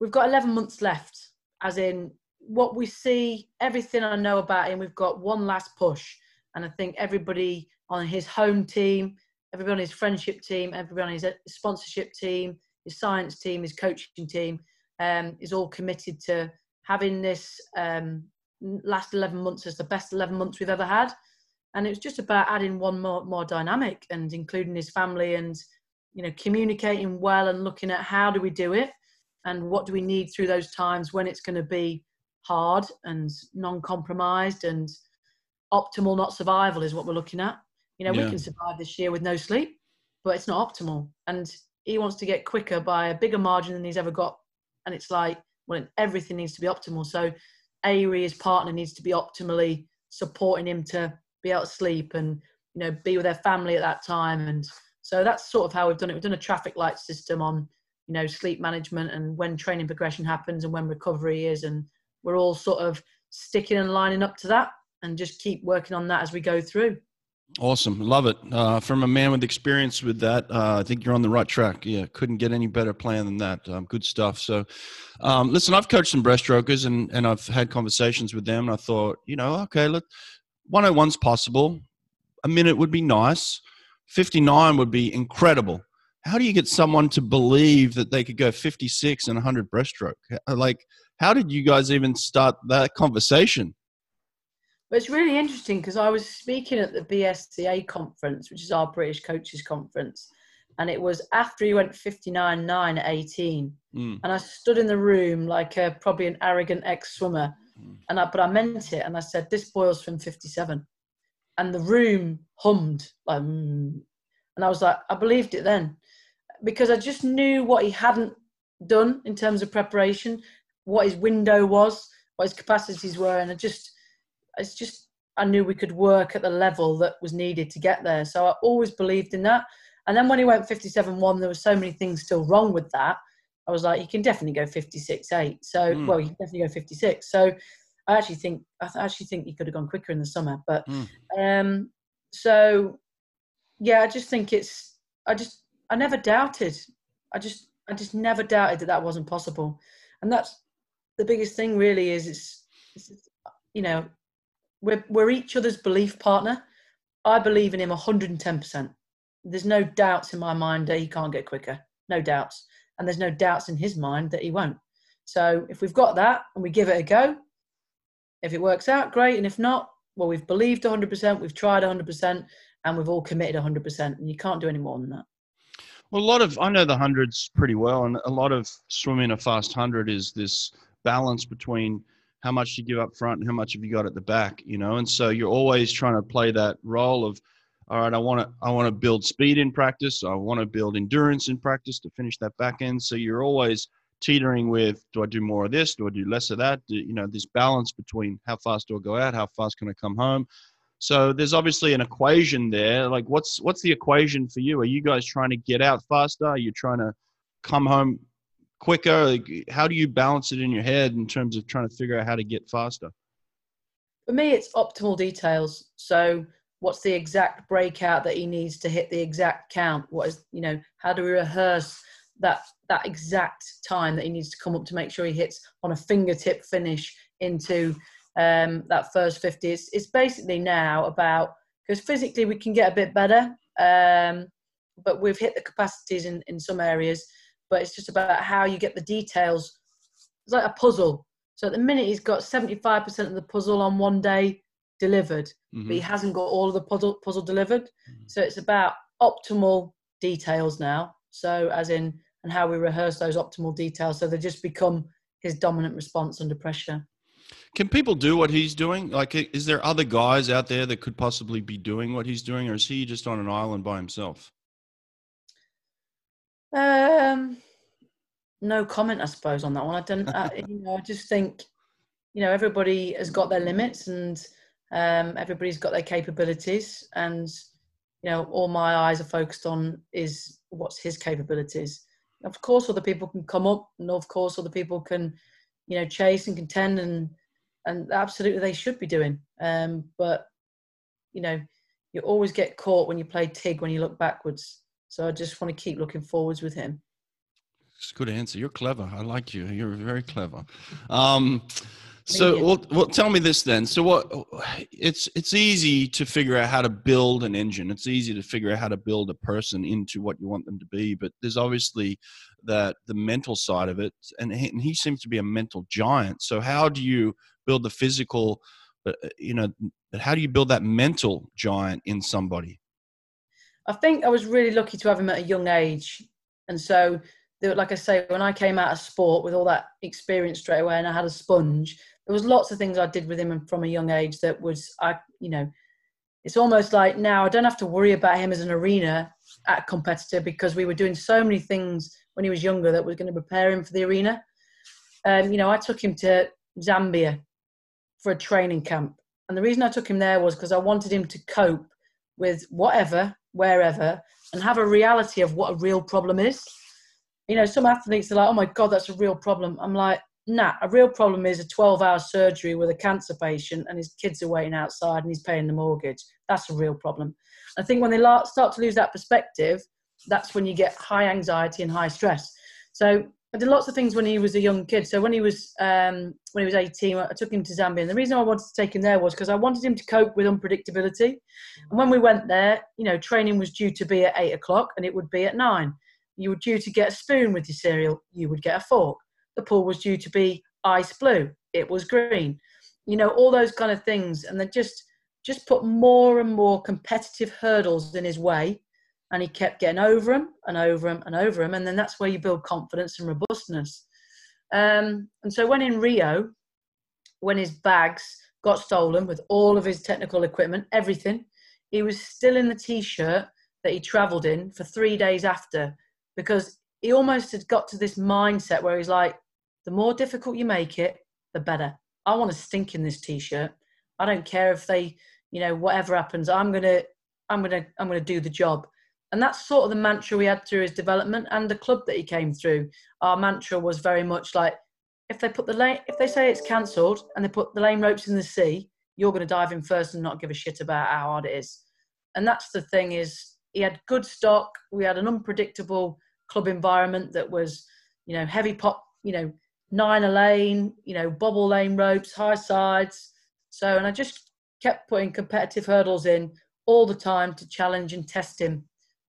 We've got 11 months left, as in what we see, everything I know about him. We've got one last push, and I think everybody on his home team, everybody on his friendship team, everybody on his sponsorship team, his science team, his coaching team, um, is all committed to having this um, last 11 months as the best 11 months we've ever had. And it was just about adding one more more dynamic and including his family and you know communicating well and looking at how do we do it and what do we need through those times when it's going to be hard and non-compromised and optimal not survival is what we're looking at you know yeah. we can survive this year with no sleep but it's not optimal and he wants to get quicker by a bigger margin than he's ever got and it's like well everything needs to be optimal so Eiri, his partner, needs to be optimally supporting him to be able to sleep and you know be with their family at that time. And so that's sort of how we've done it. We've done a traffic light system on you know sleep management and when training progression happens and when recovery is, and we're all sort of sticking and lining up to that and just keep working on that as we go through. Awesome, love it. Uh, from a man with experience with that, uh, I think you're on the right track. Yeah, couldn't get any better plan than that. Um, good stuff. So, um, listen, I've coached some breaststrokers and and I've had conversations with them, and I thought, you know, okay, look, 101's possible. A minute would be nice. 59 would be incredible. How do you get someone to believe that they could go 56 and 100 breaststroke? Like, how did you guys even start that conversation? But it's really interesting because I was speaking at the BSCA conference, which is our British coaches conference, and it was after he went 59 9 at 18. Mm. And I stood in the room like a, probably an arrogant ex swimmer. Mm. And I, but I meant it. And I said, This boy's from 57. And the room hummed. Like, mm. And I was like, I believed it then because I just knew what he hadn't done in terms of preparation, what his window was, what his capacities were. And I just, it's just I knew we could work at the level that was needed to get there. So I always believed in that. And then when he went 57-1, there were so many things still wrong with that. I was like, you can definitely go 56-8. So, mm. well, you can definitely go 56. So I actually think I actually think he could have gone quicker in the summer. But mm. um, so yeah, I just think it's I just I never doubted. I just I just never doubted that that wasn't possible. And that's the biggest thing really is it's, it's you know we're, we're each other's belief partner. I believe in him 110%. There's no doubts in my mind that he can't get quicker. No doubts. And there's no doubts in his mind that he won't. So if we've got that and we give it a go, if it works out, great. And if not, well, we've believed 100%, we've tried 100%, and we've all committed 100%. And you can't do any more than that. Well, a lot of, I know the hundreds pretty well, and a lot of swimming a fast 100 is this balance between how much do you give up front and how much have you got at the back you know? And so you're always trying to play that role of all right i want to i want to build speed in practice. I want to build endurance in practice to finish that back end. So you're always teetering with do i do more of this? Do i do less of that? Do, you know this balance between how fast do i go out? How fast can i come home? So there's obviously an equation there. Like what's what's the equation for you? Are you guys trying to get out faster? Are you trying to come home quicker? Like, how do you balance it in your head in terms of trying to figure out how to get faster? For me, it's optimal details. So, what's the exact breakout that he needs to hit the exact count? What is, you know, how do we rehearse that that exact time that he needs to come up to make sure he hits on a fingertip finish into um, that first 50? It's, it's basically now about because physically we can get a bit better, um, but we've hit the capacities in, in some areas but it's just about how you get the details. It's like a puzzle. So at the minute, he's got 75% of the puzzle on one day delivered, mm-hmm. but he hasn't got all of the puzzle, puzzle delivered. Mm-hmm. So it's about optimal details now. So, as in, and how we rehearse those optimal details so they just become his dominant response under pressure. Can people do what he's doing? Like, is there other guys out there that could possibly be doing what he's doing, or is he just on an island by himself? Um, no comment, I suppose, on that one. I don't. I, you know, I just think, you know, everybody has got their limits, and um, everybody's got their capabilities, and you know, all my eyes are focused on is what's his capabilities. Of course, other people can come up, and of course, other people can, you know, chase and contend, and and absolutely they should be doing. Um, but you know, you always get caught when you play Tig when you look backwards. So I just want to keep looking forwards with him. It's a good answer. You're clever. I like you. You're very clever. Um, so, well, well, tell me this then. So, what? It's it's easy to figure out how to build an engine. It's easy to figure out how to build a person into what you want them to be. But there's obviously that the mental side of it, and he, and he seems to be a mental giant. So, how do you build the physical? Uh, you know, but how do you build that mental giant in somebody? I think I was really lucky to have him at a young age, and so like I say, when I came out of sport with all that experience straight away, and I had a sponge, there was lots of things I did with him from a young age that was I you know it's almost like now I don't have to worry about him as an arena at competitor because we were doing so many things when he was younger that was going to prepare him for the arena. Um, you know, I took him to Zambia for a training camp, and the reason I took him there was because I wanted him to cope with whatever, wherever, and have a reality of what a real problem is. You know, some athletes are like, "Oh my God, that's a real problem." I'm like, nah, a real problem is a 12 hour surgery with a cancer patient and his kids are waiting outside and he's paying the mortgage. That's a real problem. I think when they start to lose that perspective, that's when you get high anxiety and high stress. So I did lots of things when he was a young kid. So when he was um, when he was 18, I took him to Zambia. And the reason I wanted to take him there was because I wanted him to cope with unpredictability. And when we went there, you know, training was due to be at eight o'clock and it would be at nine. You were due to get a spoon with your cereal. You would get a fork the pool was due to be ice blue it was green you know all those kind of things and then just just put more and more competitive hurdles in his way and he kept getting over them and over them and over them and then that's where you build confidence and robustness um, and so when in rio when his bags got stolen with all of his technical equipment everything he was still in the t-shirt that he traveled in for three days after because he almost had got to this mindset where he's like the more difficult you make it, the better. I want to stink in this t-shirt. I don't care if they, you know, whatever happens. I'm gonna, I'm gonna, I'm gonna do the job. And that's sort of the mantra we had through his development and the club that he came through. Our mantra was very much like, if they put the lane, if they say it's cancelled and they put the lane ropes in the sea, you're going to dive in first and not give a shit about how hard it is. And that's the thing is, he had good stock. We had an unpredictable club environment that was, you know, heavy pop, you know, nine a lane, you know, bobble lane ropes, high sides. So, and I just kept putting competitive hurdles in all the time to challenge and test him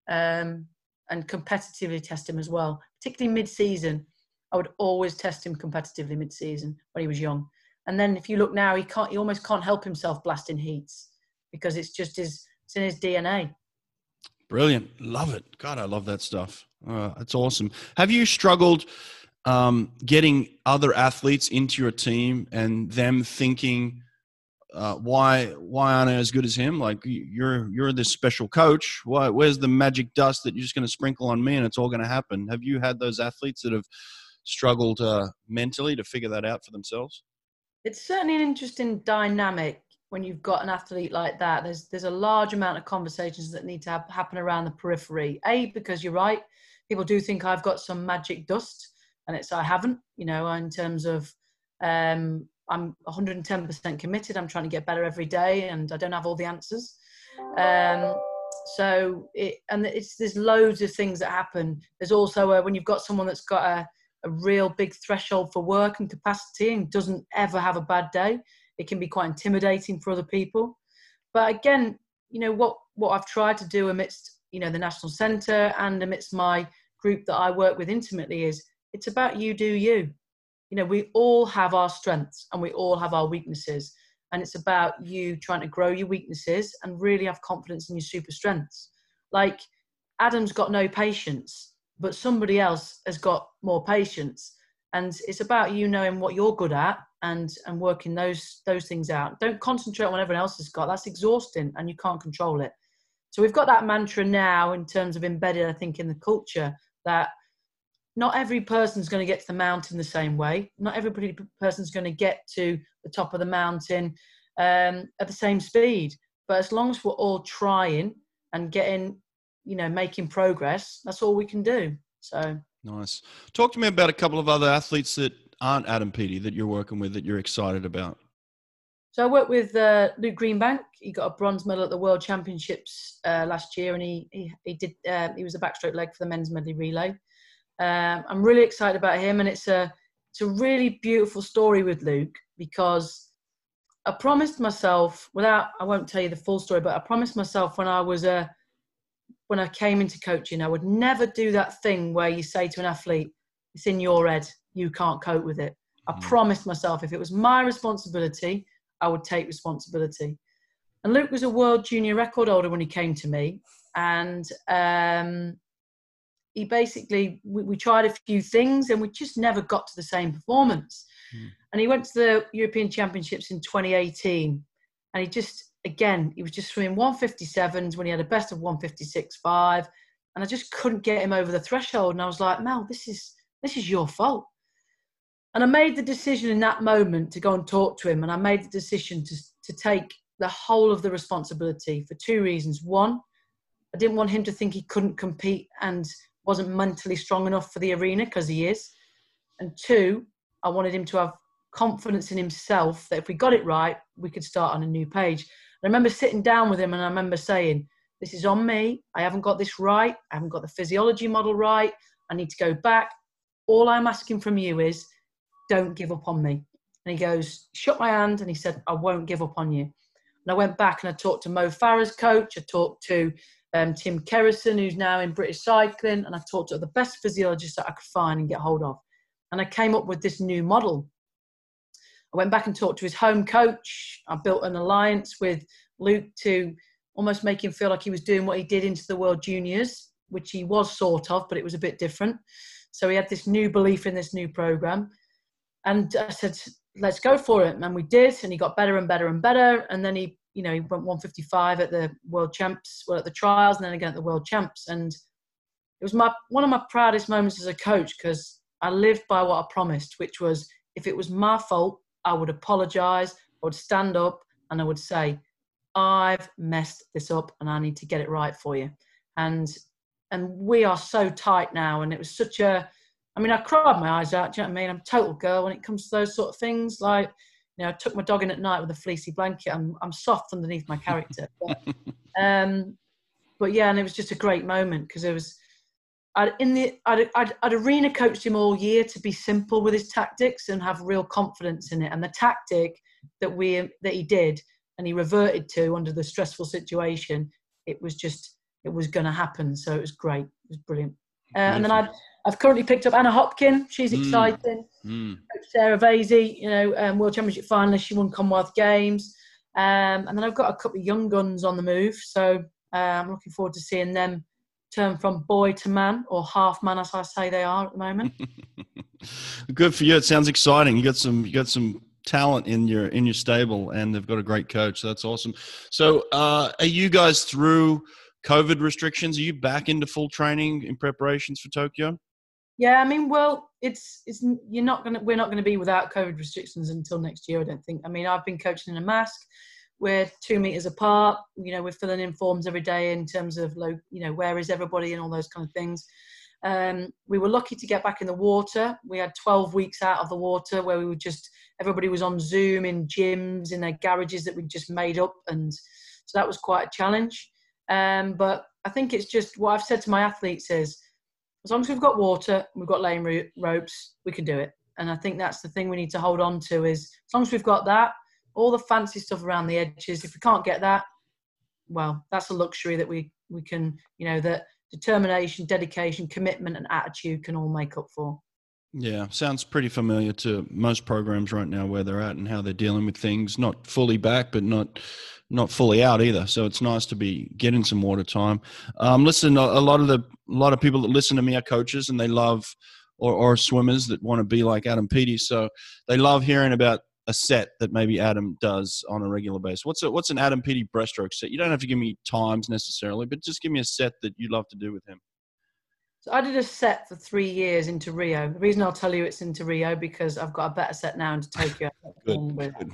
um, and competitively test him as well, particularly mid season. I would always test him competitively mid season when he was young. And then if you look now, he can't, he almost can't help himself blasting heats because it's just his, it's in his DNA. Brilliant. Love it. God, I love that stuff. Uh, that's awesome. Have you struggled? um, getting other athletes into your team and them thinking uh, why why aren't I as good as him? Like you're you're this special coach. Why, where's the magic dust that you're just going to sprinkle on me and it's all going to happen? Have you had those athletes that have struggled uh, mentally to figure that out for themselves? It's certainly an interesting dynamic when you've got an athlete like that. There's there's a large amount of conversations that need to have, happen around the periphery. A because you're right, people do think I've got some magic dust and it's I haven't. You know, in terms of um, I'm 110% committed. I'm trying to get better every day, and I don't have all the answers. Um, so it and it's there's loads of things that happen. There's also a, when you've got someone that's got a, a real big threshold for work and capacity and doesn't ever have a bad day. It can be quite intimidating for other people. But again, you know what what I've tried to do amidst you know the national centre and amidst my group that I work with intimately is it's about you do you. You know, we all have our strengths and we all have our weaknesses. And it's about you trying to grow your weaknesses and really have confidence in your super strengths. Like Adam's got no patience, but somebody else has got more patience. And it's about you knowing what you're good at and and working those those things out. Don't concentrate on what everyone else has got. That's exhausting and you can't control it. So we've got that mantra now in terms of embedded, I think, in the culture that not every person's going to get to the mountain the same way. Not every person's going to get to the top of the mountain um, at the same speed. But as long as we're all trying and getting, you know, making progress, that's all we can do. So nice. Talk to me about a couple of other athletes that aren't Adam Peaty that you're working with that you're excited about. So I worked with uh, Luke Greenbank. He got a bronze medal at the World Championships uh, last year, and he he, he did uh, he was a backstroke leg for the men's medley relay. Um, I'm really excited about him, and it's a it's a really beautiful story with Luke because I promised myself, without I won't tell you the full story, but I promised myself when I was a when I came into coaching, I would never do that thing where you say to an athlete, "It's in your head, you can't cope with it." I mm. promised myself if it was my responsibility I would take responsibility. And Luke was a world junior record holder when he came to me, and um, he basically we, we, tried a few things and we just never got to the same performance. Mm. And he went to the European Championships in 2018, and he just again he was just swimming 157s when he had a best of 156.5, and I just couldn't get him over the threshold. And I was like, Mel, this is this is your fault. And I made the decision in that moment to go and talk to him. And I made the decision to, to take the whole of the responsibility for two reasons. One, I didn't want him to think he couldn't compete and wasn't mentally strong enough for the arena because he is. And two, I wanted him to have confidence in himself that if we got it right, we could start on a new page. And I remember sitting down with him and I remember saying, This is on me. I haven't got this right. I haven't got the physiology model right. I need to go back. All I'm asking from you is don't give up on me. And he goes, Shut my hand and he said, I won't give up on you. And I went back and I talked to Mo Farah's coach. I talked to um, Tim Kerrison, who's now in British Cycling, and I talked to the best physiologists that I could find and get hold of. And I came up with this new model. I went back and talked to his home coach. I built an alliance with Luke to almost make him feel like he was doing what he did into the World Juniors, which he was sort of, but it was a bit different. So he had this new belief in this new program. And I said, let's go for it. And we did. And he got better and better and better. And then he, you know, he went 155 at the world champs, well, at the trials, and then again at the world champs. And it was my one of my proudest moments as a coach because I lived by what I promised, which was if it was my fault, I would apologize, I would stand up, and I would say, I've messed this up and I need to get it right for you. And and we are so tight now. And it was such a I mean, I cried my eyes out. Do you know what I mean? I'm a total girl when it comes to those sort of things. Like, you know, I took my dog in at night with a fleecy blanket. I'm, I'm soft underneath my character. But, um, but yeah, and it was just a great moment because it was, I'd, in the, I'd, I'd, I'd arena coached him all year to be simple with his tactics and have real confidence in it. And the tactic that we, that he did and he reverted to under the stressful situation, it was just, it was going to happen. So it was great. It was brilliant. Uh, and then I'd, I've currently picked up Anna Hopkin. She's hmm. exciting. Mm. Sarah Vasey, you know, um, World Championship finalist. She won Commonwealth Games. Um, and then I've got a couple of young guns on the move. So uh, I'm looking forward to seeing them turn from boy to man or half man, as I say they are at the moment. Good for you. It sounds exciting. You got some. You got some talent in your in your stable, and they've got a great coach. So that's awesome. So uh, are you guys through? COVID restrictions? Are you back into full training in preparations for Tokyo? Yeah, I mean, well, it's it's you're not gonna we're not gonna be without COVID restrictions until next year. I don't think. I mean, I've been coaching in a mask. We're two meters apart. You know, we're filling in forms every day in terms of low. You know, where is everybody and all those kind of things. Um, we were lucky to get back in the water. We had 12 weeks out of the water where we were just everybody was on Zoom in gyms in their garages that we just made up, and so that was quite a challenge. Um, but I think it's just what I've said to my athletes is as long as we've got water, we've got lane ropes, we can do it. And I think that's the thing we need to hold on to is as long as we've got that, all the fancy stuff around the edges, if we can't get that, well, that's a luxury that we, we can, you know, that determination, dedication, commitment, and attitude can all make up for. Yeah, sounds pretty familiar to most programs right now where they're at and how they're dealing with things. Not fully back, but not not fully out either. So it's nice to be getting some water time. Um, listen, a, lot of the a lot of people that listen to me are coaches and they love or, or swimmers that want to be like Adam Peaty. So they love hearing about a set that maybe Adam does on a regular basis. What's a, what's an Adam Peaty breaststroke set? You don't have to give me times necessarily, but just give me a set that you love to do with him. So I did a set for three years into Rio. The reason I'll tell you it's into Rio because I've got a better set now into Tokyo. Good. Good.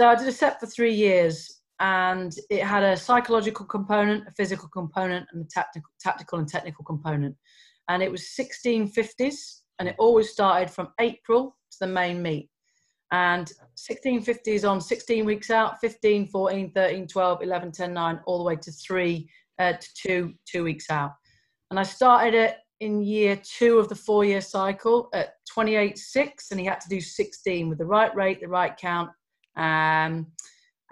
So I did a set for three years, and it had a psychological component, a physical component, and a tactical, tactical and technical component. And it was 1650s, and it always started from April to the main meet. And 1650 is on 16 weeks out, 15, 14, 13, 12, 11, 10, 9, all the way to three, uh, to two, two weeks out. And I started it in year two of the four year cycle at 28.6, and he had to do 16 with the right rate, the right count, um,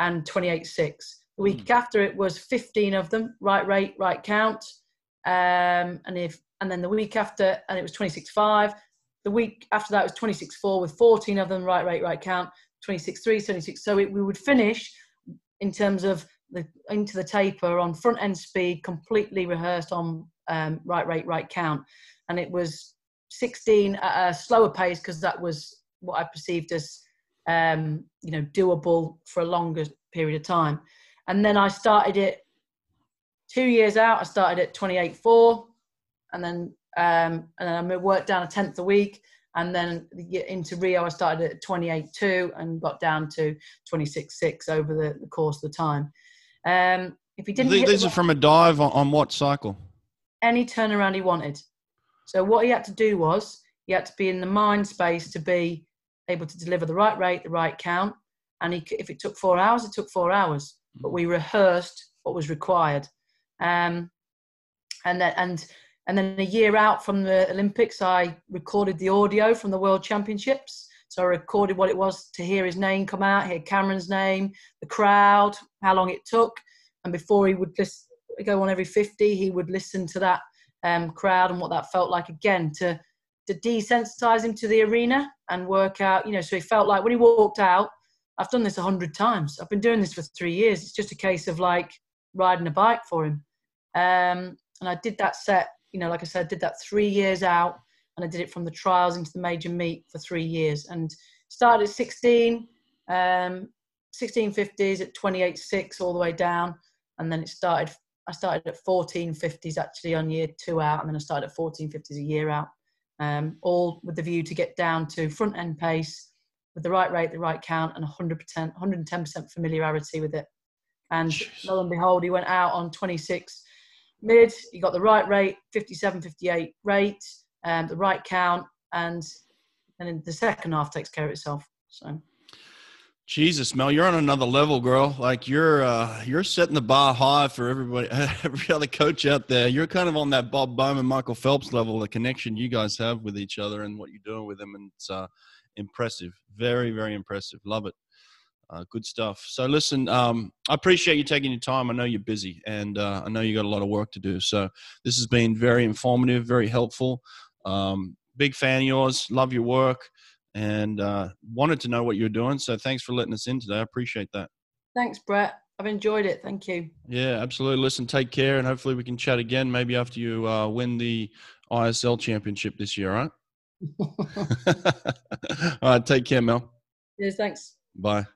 and 28.6. The week mm. after it was 15 of them, right rate, right count. Um, and if and then the week after, and it was 26.5. The week after that was 26.4 with 14 of them, right rate, right count, 26.3, 76. So it, we would finish in terms of the into the taper on front end speed, completely rehearsed on um, right rate, right count. And it was 16 at a slower pace because that was what I perceived as, um, you know, doable for a longer period of time. And then I started it two years out. I started at 28.4 and then um, and then I worked down a tenth a week. And then into Rio, I started at 28.2 and got down to 26.6 over the, the, course of the time. Um, if he didn't, these the, are from a dive on, on what cycle? Any turnaround he wanted. So what he had to do was he had to be in the mind space to be able to deliver the right rate, the right count. And he, if it took four hours, it took four hours. But mm. we rehearsed what was required. Um, and then, and and then a year out from the Olympics, I recorded the audio from the World Championships. So I recorded what it was to hear his name come out, hear Cameron's name, the crowd, how long it took. And before he would listen, go on every 50, he would listen to that um, crowd and what that felt like again to, to desensitize him to the arena and work out, you know, so he felt like when he walked out, I've done this a hundred times. I've been doing this for three years. It's just a case of like riding a bike for him. Um, and I did that set you know, like I said, I did that three years out and I did it from the trials into the major meet for three years and started at 16, um, 1650s at 28.6 all the way down. And then it started, I started at 1450s actually on year two out. And then I started at 1450s a year out, um, all with the view to get down to front end pace with the right rate, the right count and 100%, 110% familiarity with it. And Jeez. lo and behold, he went out on 26 mid, you got the right rate, 57, 58 rate, um, the right count, and and the second half takes care of itself. So. Jesus, Mel, you're on another level, girl. Like you're uh, you're setting the bar high for everybody, every other coach out there. You're kind of on that Bob Bowman, Michael Phelps level, the connection you guys have with each other and what you're doing with them, and it's uh, impressive, very, very impressive. Love it. Uh, good stuff. So, listen, um, I appreciate you taking your time. I know you're busy, and uh, I know you got a lot of work to do. So, this has been very informative, very helpful. Um, big fan of yours. Love your work, and uh, wanted to know what you're doing. So, thanks for letting us in today. I appreciate that. Thanks, Brett. I've enjoyed it. Thank you. Yeah, absolutely. Listen, take care, and hopefully we can chat again. Maybe after you uh, win the ISL championship this year. right? All right, Take care, Mel. Yes. Thanks. Bye.